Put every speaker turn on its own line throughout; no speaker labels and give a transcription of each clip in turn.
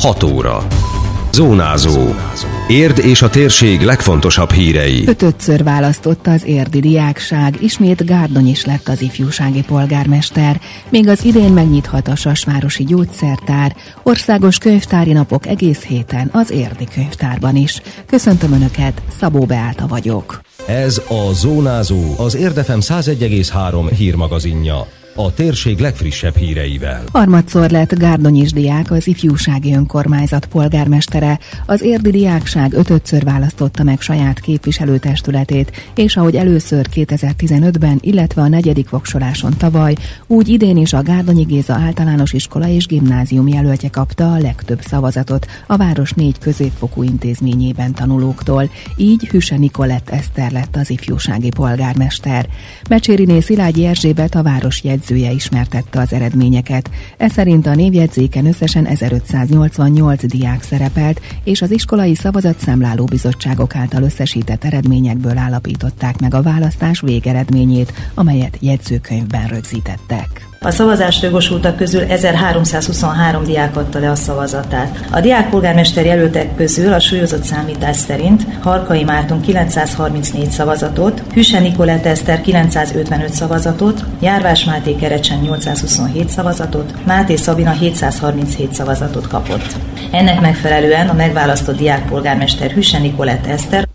6 óra. Zónázó. Érd és a térség legfontosabb hírei.
Ötödször választotta az érdi diákság, ismét Gárdony is lett az ifjúsági polgármester, még az idén megnyithat a Sasvárosi gyógyszertár, országos könyvtári napok egész héten az érdi könyvtárban is. Köszöntöm Önöket, Szabó Beáta vagyok.
Ez a Zónázó, az Érdefem 101,3 hírmagazinja a térség legfrissebb híreivel.
Harmadszor lett Gárdonyis diák az ifjúsági önkormányzat polgármestere. Az érdi diákság ötödször választotta meg saját képviselőtestületét, és ahogy először 2015-ben, illetve a negyedik voksoláson tavaly, úgy idén is a Gárdonyi Géza általános iskola és gimnázium jelöltje kapta a legtöbb szavazatot a város négy középfokú intézményében tanulóktól. Így Hüse Nikolett Eszter lett az ifjúsági polgármester. Mecsériné Szilágyi Erzsébet a város jegyzője ismertette az eredményeket. Ez szerint a névjegyzéken összesen 1588 diák szerepelt, és az iskolai szavazatszámláló bizottságok által összesített eredményekből állapították meg a választás végeredményét, amelyet jegyzőkönyvben rögzítettek.
A szavazásra jogosultak közül 1323 diák adta le a szavazatát. A diákpolgármester jelöltek közül a súlyozott számítás szerint Harkai Márton 934 szavazatot, Hüse Nikolett Eszter 955 szavazatot, Járvás Máté Kerecsen 827 szavazatot, Máté Szabina 737 szavazatot kapott. Ennek megfelelően a megválasztott diákpolgármester Hüse Nikolett Eszter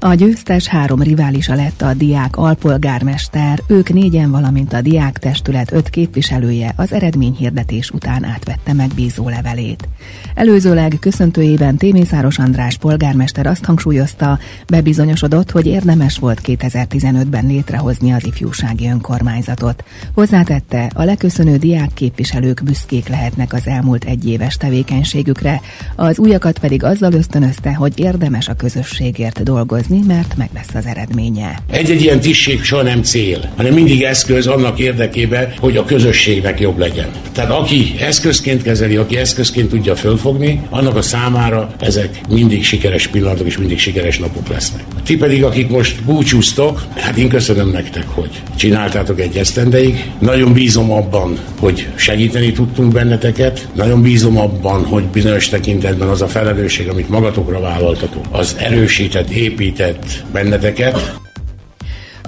a győztes három riválisa lett a diák alpolgármester, ők négyen, valamint a diák testület öt képviselője az eredményhirdetés után átvette meg bízó levelét. Előzőleg köszöntőjében Témészáros András polgármester azt hangsúlyozta, bebizonyosodott, hogy érdemes volt 2015-ben létrehozni az ifjúsági önkormányzatot. Hozzátette, a leköszönő diák képviselők büszkék lehetnek az elmúlt egyéves tevékenységükre, az újakat pedig azzal ösztönözte, hogy érdemes a közösségért dolgozni, dolgozni, mert meg lesz az eredménye.
Egy-egy ilyen tisztség soha nem cél, hanem mindig eszköz annak érdekében, hogy a közösségnek jobb legyen. Tehát aki eszközként kezeli, aki eszközként tudja fölfogni, annak a számára ezek mindig sikeres pillanatok és mindig sikeres napok lesznek. Ti pedig, akik most búcsúztok, hát én köszönöm nektek, hogy csináltátok egy esztendeig. Nagyon bízom abban, hogy segíteni tudtunk benneteket. Nagyon bízom abban, hogy bizonyos tekintetben az a felelősség, amit magatokra vállaltatok, az erősített, épít, segített benneteket.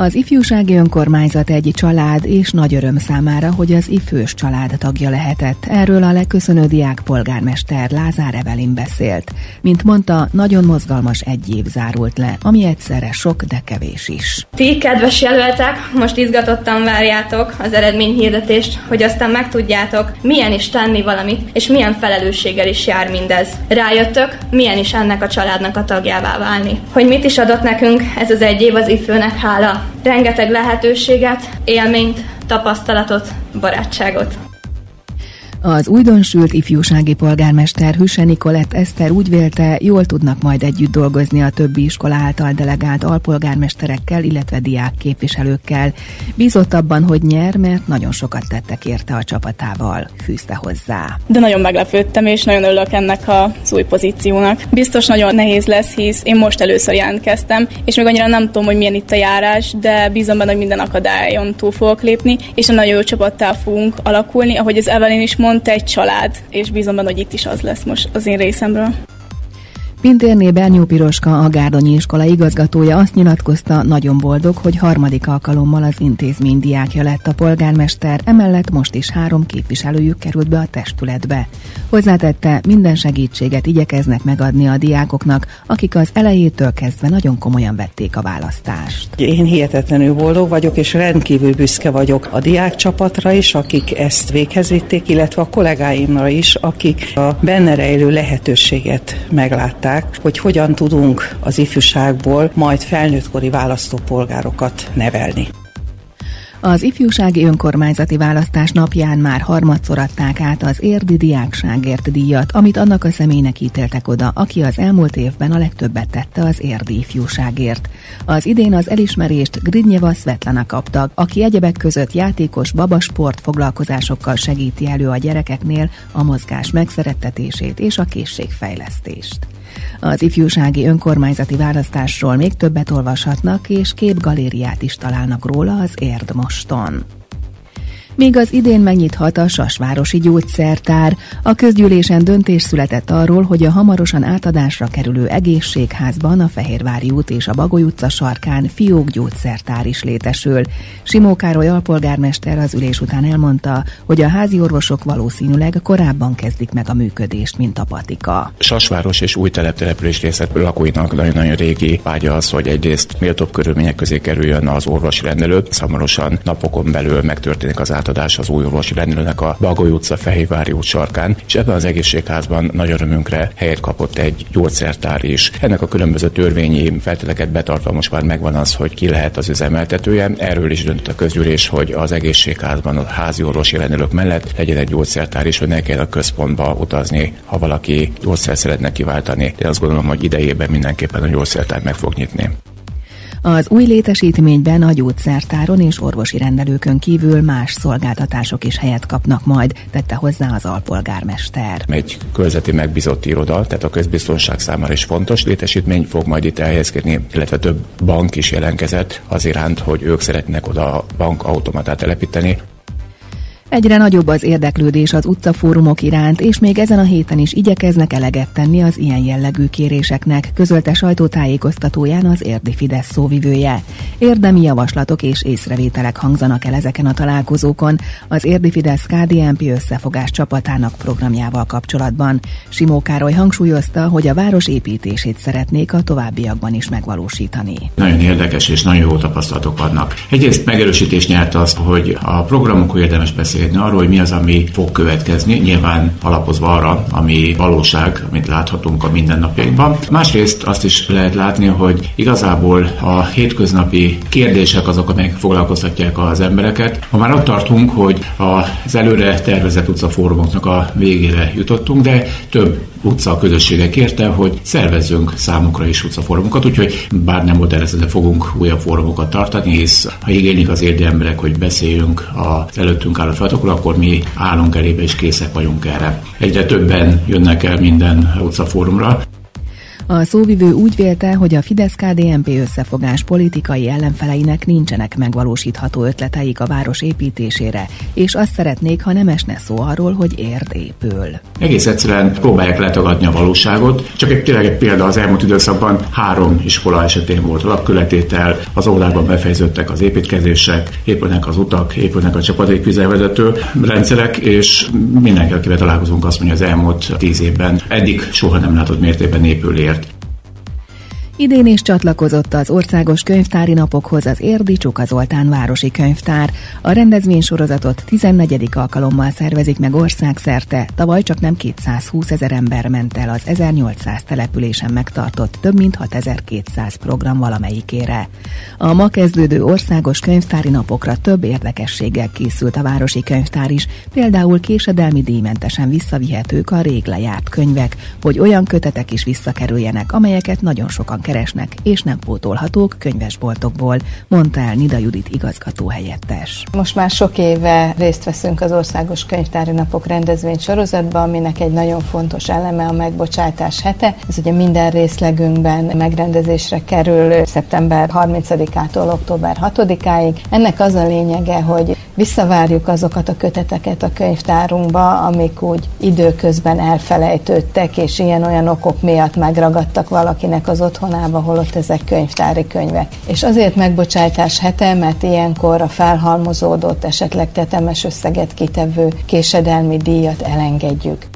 Az ifjúsági önkormányzat egy család, és nagy öröm számára, hogy az ifős család tagja lehetett. Erről a leköszönő diák polgármester Lázár Evelin beszélt. Mint mondta, nagyon mozgalmas egy év zárult le, ami egyszerre sok, de kevés is.
Ti, kedves jelöltek, most izgatottan várjátok az eredményhirdetést, hogy aztán megtudjátok, milyen is tenni valamit, és milyen felelősséggel is jár mindez. Rájöttök, milyen is ennek a családnak a tagjává válni. Hogy mit is adott nekünk ez az egy év az ifőnek hála? Rengeteg lehetőséget, élményt, tapasztalatot, barátságot.
Az újdonsült ifjúsági polgármester Hüse Nikolett Eszter úgy vélte, jól tudnak majd együtt dolgozni a többi iskola által delegált alpolgármesterekkel, illetve diák képviselőkkel. Bízott abban, hogy nyer, mert nagyon sokat tettek érte a csapatával, fűzte hozzá.
De nagyon meglepődtem, és nagyon örülök ennek az új pozíciónak. Biztos nagyon nehéz lesz, hisz én most először jelentkeztem, és még annyira nem tudom, hogy milyen itt a járás, de bízom benne, hogy minden akadályon túl fogok lépni, és a nagyon jó csapattá fogunk alakulni, ahogy az Evelyn is mondta, mondta egy család, és bízom benne, hogy itt is az lesz most az én részemről.
Pintérné Bernyó Piroska, a Gárdonyi iskola igazgatója azt nyilatkozta, nagyon boldog, hogy harmadik alkalommal az intézmény diákja lett a polgármester, emellett most is három képviselőjük került be a testületbe. Hozzátette, minden segítséget igyekeznek megadni a diákoknak, akik az elejétől kezdve nagyon komolyan vették a választást.
Én hihetetlenül boldog vagyok, és rendkívül büszke vagyok a diák csapatra is, akik ezt véghez vitték, illetve a kollégáimra is, akik a benne rejlő lehetőséget meglátták mutatták, hogy hogyan tudunk az ifjúságból majd felnőttkori választópolgárokat nevelni.
Az ifjúsági önkormányzati választás napján már harmadszor adták át az érdi diákságért díjat, amit annak a személynek ítéltek oda, aki az elmúlt évben a legtöbbet tette az érdi ifjúságért. Az idén az elismerést Gridnyeva Svetlana kapta, aki egyebek között játékos babasport foglalkozásokkal segíti elő a gyerekeknél a mozgás megszerettetését és a készségfejlesztést. Az ifjúsági önkormányzati választásról még többet olvashatnak, és képgalériát is találnak róla az Érdmoston. Még az idén megnyithat a Sasvárosi Gyógyszertár. A közgyűlésen döntés született arról, hogy a hamarosan átadásra kerülő egészségházban a Fehérvári út és a Bagoly utca sarkán fiók gyógyszertár is létesül. Simó Károly alpolgármester az ülés után elmondta, hogy a házi orvosok valószínűleg korábban kezdik meg a működést, mint a patika.
Sasváros és új telep település részlet lakóinak nagyon-nagyon régi vágya az, hogy egyrészt méltóbb körülmények közé kerüljön az orvosi rendelő. Szamarosan napokon belül megtörténik az átadás az új orvosi rendelőnek a Bagoly utca Fehérvári út sarkán, és ebben az egészségházban nagy örömünkre helyet kapott egy gyógyszertár is. Ennek a különböző törvényi feltételeket betartva most már megvan az, hogy ki lehet az üzemeltetője. Erről is döntött a közgyűlés, hogy az egészségházban a házi orvosi rendelők mellett legyen egy gyógyszertár is, hogy ne kell a központba utazni, ha valaki gyógyszer szeretne kiváltani. De azt gondolom, hogy idejében mindenképpen a gyógyszertár meg fog nyitni.
Az új létesítményben a gyógyszertáron és orvosi rendelőkön kívül más szolgáltatások is helyet kapnak majd, tette hozzá az alpolgármester.
Egy körzeti megbízott iroda, tehát a közbiztonság számára is fontos létesítmény fog majd itt elhelyezkedni, illetve több bank is jelentkezett az iránt, hogy ők szeretnek oda bankautomatát telepíteni.
Egyre nagyobb az érdeklődés az utcafórumok iránt, és még ezen a héten is igyekeznek eleget tenni az ilyen jellegű kéréseknek, közölte sajtótájékoztatóján az érdi Fidesz szóvivője. Érdemi javaslatok és észrevételek hangzanak el ezeken a találkozókon az érdi Fidesz KDNP összefogás csapatának programjával kapcsolatban. Simó Károly hangsúlyozta, hogy a város építését szeretnék a továbbiakban is megvalósítani.
Nagyon érdekes és nagyon jó tapasztalatok vannak. Egyrészt megerősítés nyert azt, hogy a programokról érdemes beszélni, beszélni arról, hogy mi az, ami fog következni, nyilván alapozva arra, ami valóság, amit láthatunk a mindennapjainkban. Másrészt azt is lehet látni, hogy igazából a hétköznapi kérdések azok, amelyek foglalkoztatják az embereket. Ha már ott tartunk, hogy az előre tervezett utcafórumoknak a végére jutottunk, de több utca közössége kérte, hogy szervezzünk számukra is utcafórumokat, úgyhogy bár nem modellezve fogunk újabb fórumokat tartani, hisz ha igénylik az érdi emberek, hogy beszéljünk az előttünk álló feladatokról, akkor mi állunk elébe és készek vagyunk erre. Egyre többen jönnek el minden utcafórumra,
a szóvivő úgy vélte, hogy a Fidesz-KDNP összefogás politikai ellenfeleinek nincsenek megvalósítható ötleteik a város építésére, és azt szeretnék, ha nem esne szó arról, hogy érd épül.
Egész egyszerűen próbálják letagadni a valóságot. Csak egy tényleg egy példa az elmúlt időszakban három iskola esetén volt alapköletétel, az óvodákban befejeződtek az építkezések, épülnek az utak, épülnek a csapadékvizelvezető rendszerek, és mindenki, akivel találkozunk, azt mondja, az elmúlt tíz évben eddig soha nem látott mértékben épül ért.
Idén is csatlakozott az országos könyvtári napokhoz az Érdi Csuka Zoltán Városi Könyvtár. A rendezvény sorozatot 14. alkalommal szervezik meg országszerte, tavaly csak nem 220 ezer ember ment el az 1800 településen megtartott több mint 6200 program valamelyikére. A ma kezdődő országos könyvtári napokra több érdekességgel készült a Városi Könyvtár is, például késedelmi díjmentesen visszavihetők a rég lejárt könyvek, hogy olyan kötetek is visszakerüljenek, amelyeket nagyon sokan keresnek, és nem pótolhatók könyvesboltokból, mondta el Nida Judit igazgató helyettes.
Most már sok éve részt veszünk az Országos Könyvtári Napok rendezvény sorozatban, aminek egy nagyon fontos eleme a megbocsátás hete. Ez ugye minden részlegünkben megrendezésre kerül szeptember 30-ától október 6-áig. Ennek az a lényege, hogy visszavárjuk azokat a köteteket a könyvtárunkba, amik úgy időközben elfelejtődtek, és ilyen-olyan okok miatt megragadtak valakinek az otthonába, holott ezek könyvtári könyvek. És azért megbocsátás hete, mert ilyenkor a felhalmozódott, esetleg tetemes összeget kitevő késedelmi díjat elengedjük.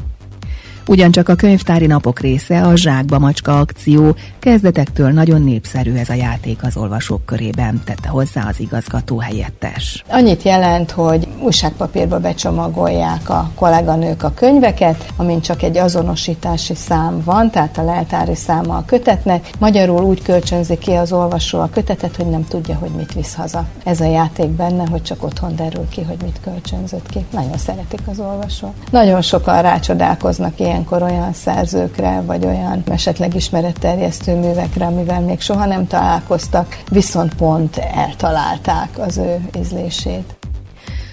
Ugyancsak a könyvtári napok része a Zsákba Macska akció. Kezdetektől nagyon népszerű ez a játék az olvasók körében, tette hozzá az igazgató helyettes.
Annyit jelent, hogy újságpapírba becsomagolják a kolléganők a könyveket, amin csak egy azonosítási szám van, tehát a leltári száma a kötetnek. Magyarul úgy kölcsönzi ki az olvasó a kötetet, hogy nem tudja, hogy mit visz haza. Ez a játék benne, hogy csak otthon derül ki, hogy mit kölcsönzött ki. Nagyon szeretik az olvasó. Nagyon sokan rácsodálkoznak ilyen ilyenkor olyan szerzőkre, vagy olyan esetleg ismeretterjesztő művekre, amivel még soha nem találkoztak, viszont pont eltalálták az ő ízlését.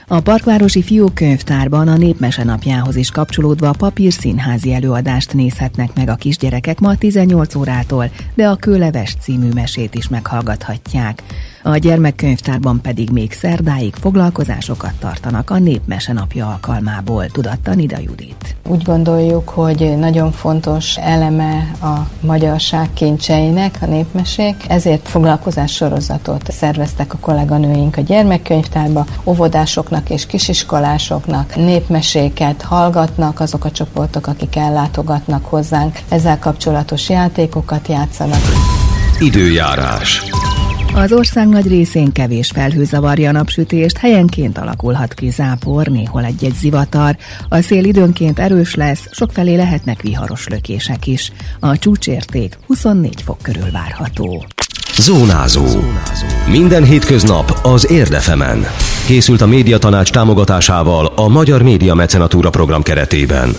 A Parkvárosi Fiókönyvtárban a Népmese napjához is kapcsolódva a papír előadást nézhetnek meg a kisgyerekek ma 18 órától, de a Kőleves című mesét is meghallgathatják. A gyermekkönyvtárban pedig még szerdáig foglalkozásokat tartanak a Népmese napja alkalmából, tudatta Nida Judit.
Úgy gondoljuk, hogy nagyon fontos eleme a magyarság kincseinek a népmesék, ezért foglalkozás sorozatot szerveztek a kolléganőink a gyermekkönyvtárba, óvodásoknak és kisiskolásoknak népmeséket hallgatnak azok a csoportok, akik ellátogatnak hozzánk, ezzel kapcsolatos játékokat játszanak.
Időjárás.
Az ország nagy részén kevés felhő zavarja a napsütést, helyenként alakulhat ki zápor, néhol egy-egy zivatar. A szél időnként erős lesz, sokfelé lehetnek viharos lökések is. A csúcsérték 24 fok körül várható.
Zónázó. Minden hétköznap az Érdefemen. Készült a médiatanács támogatásával a Magyar Média Mecenatúra program keretében.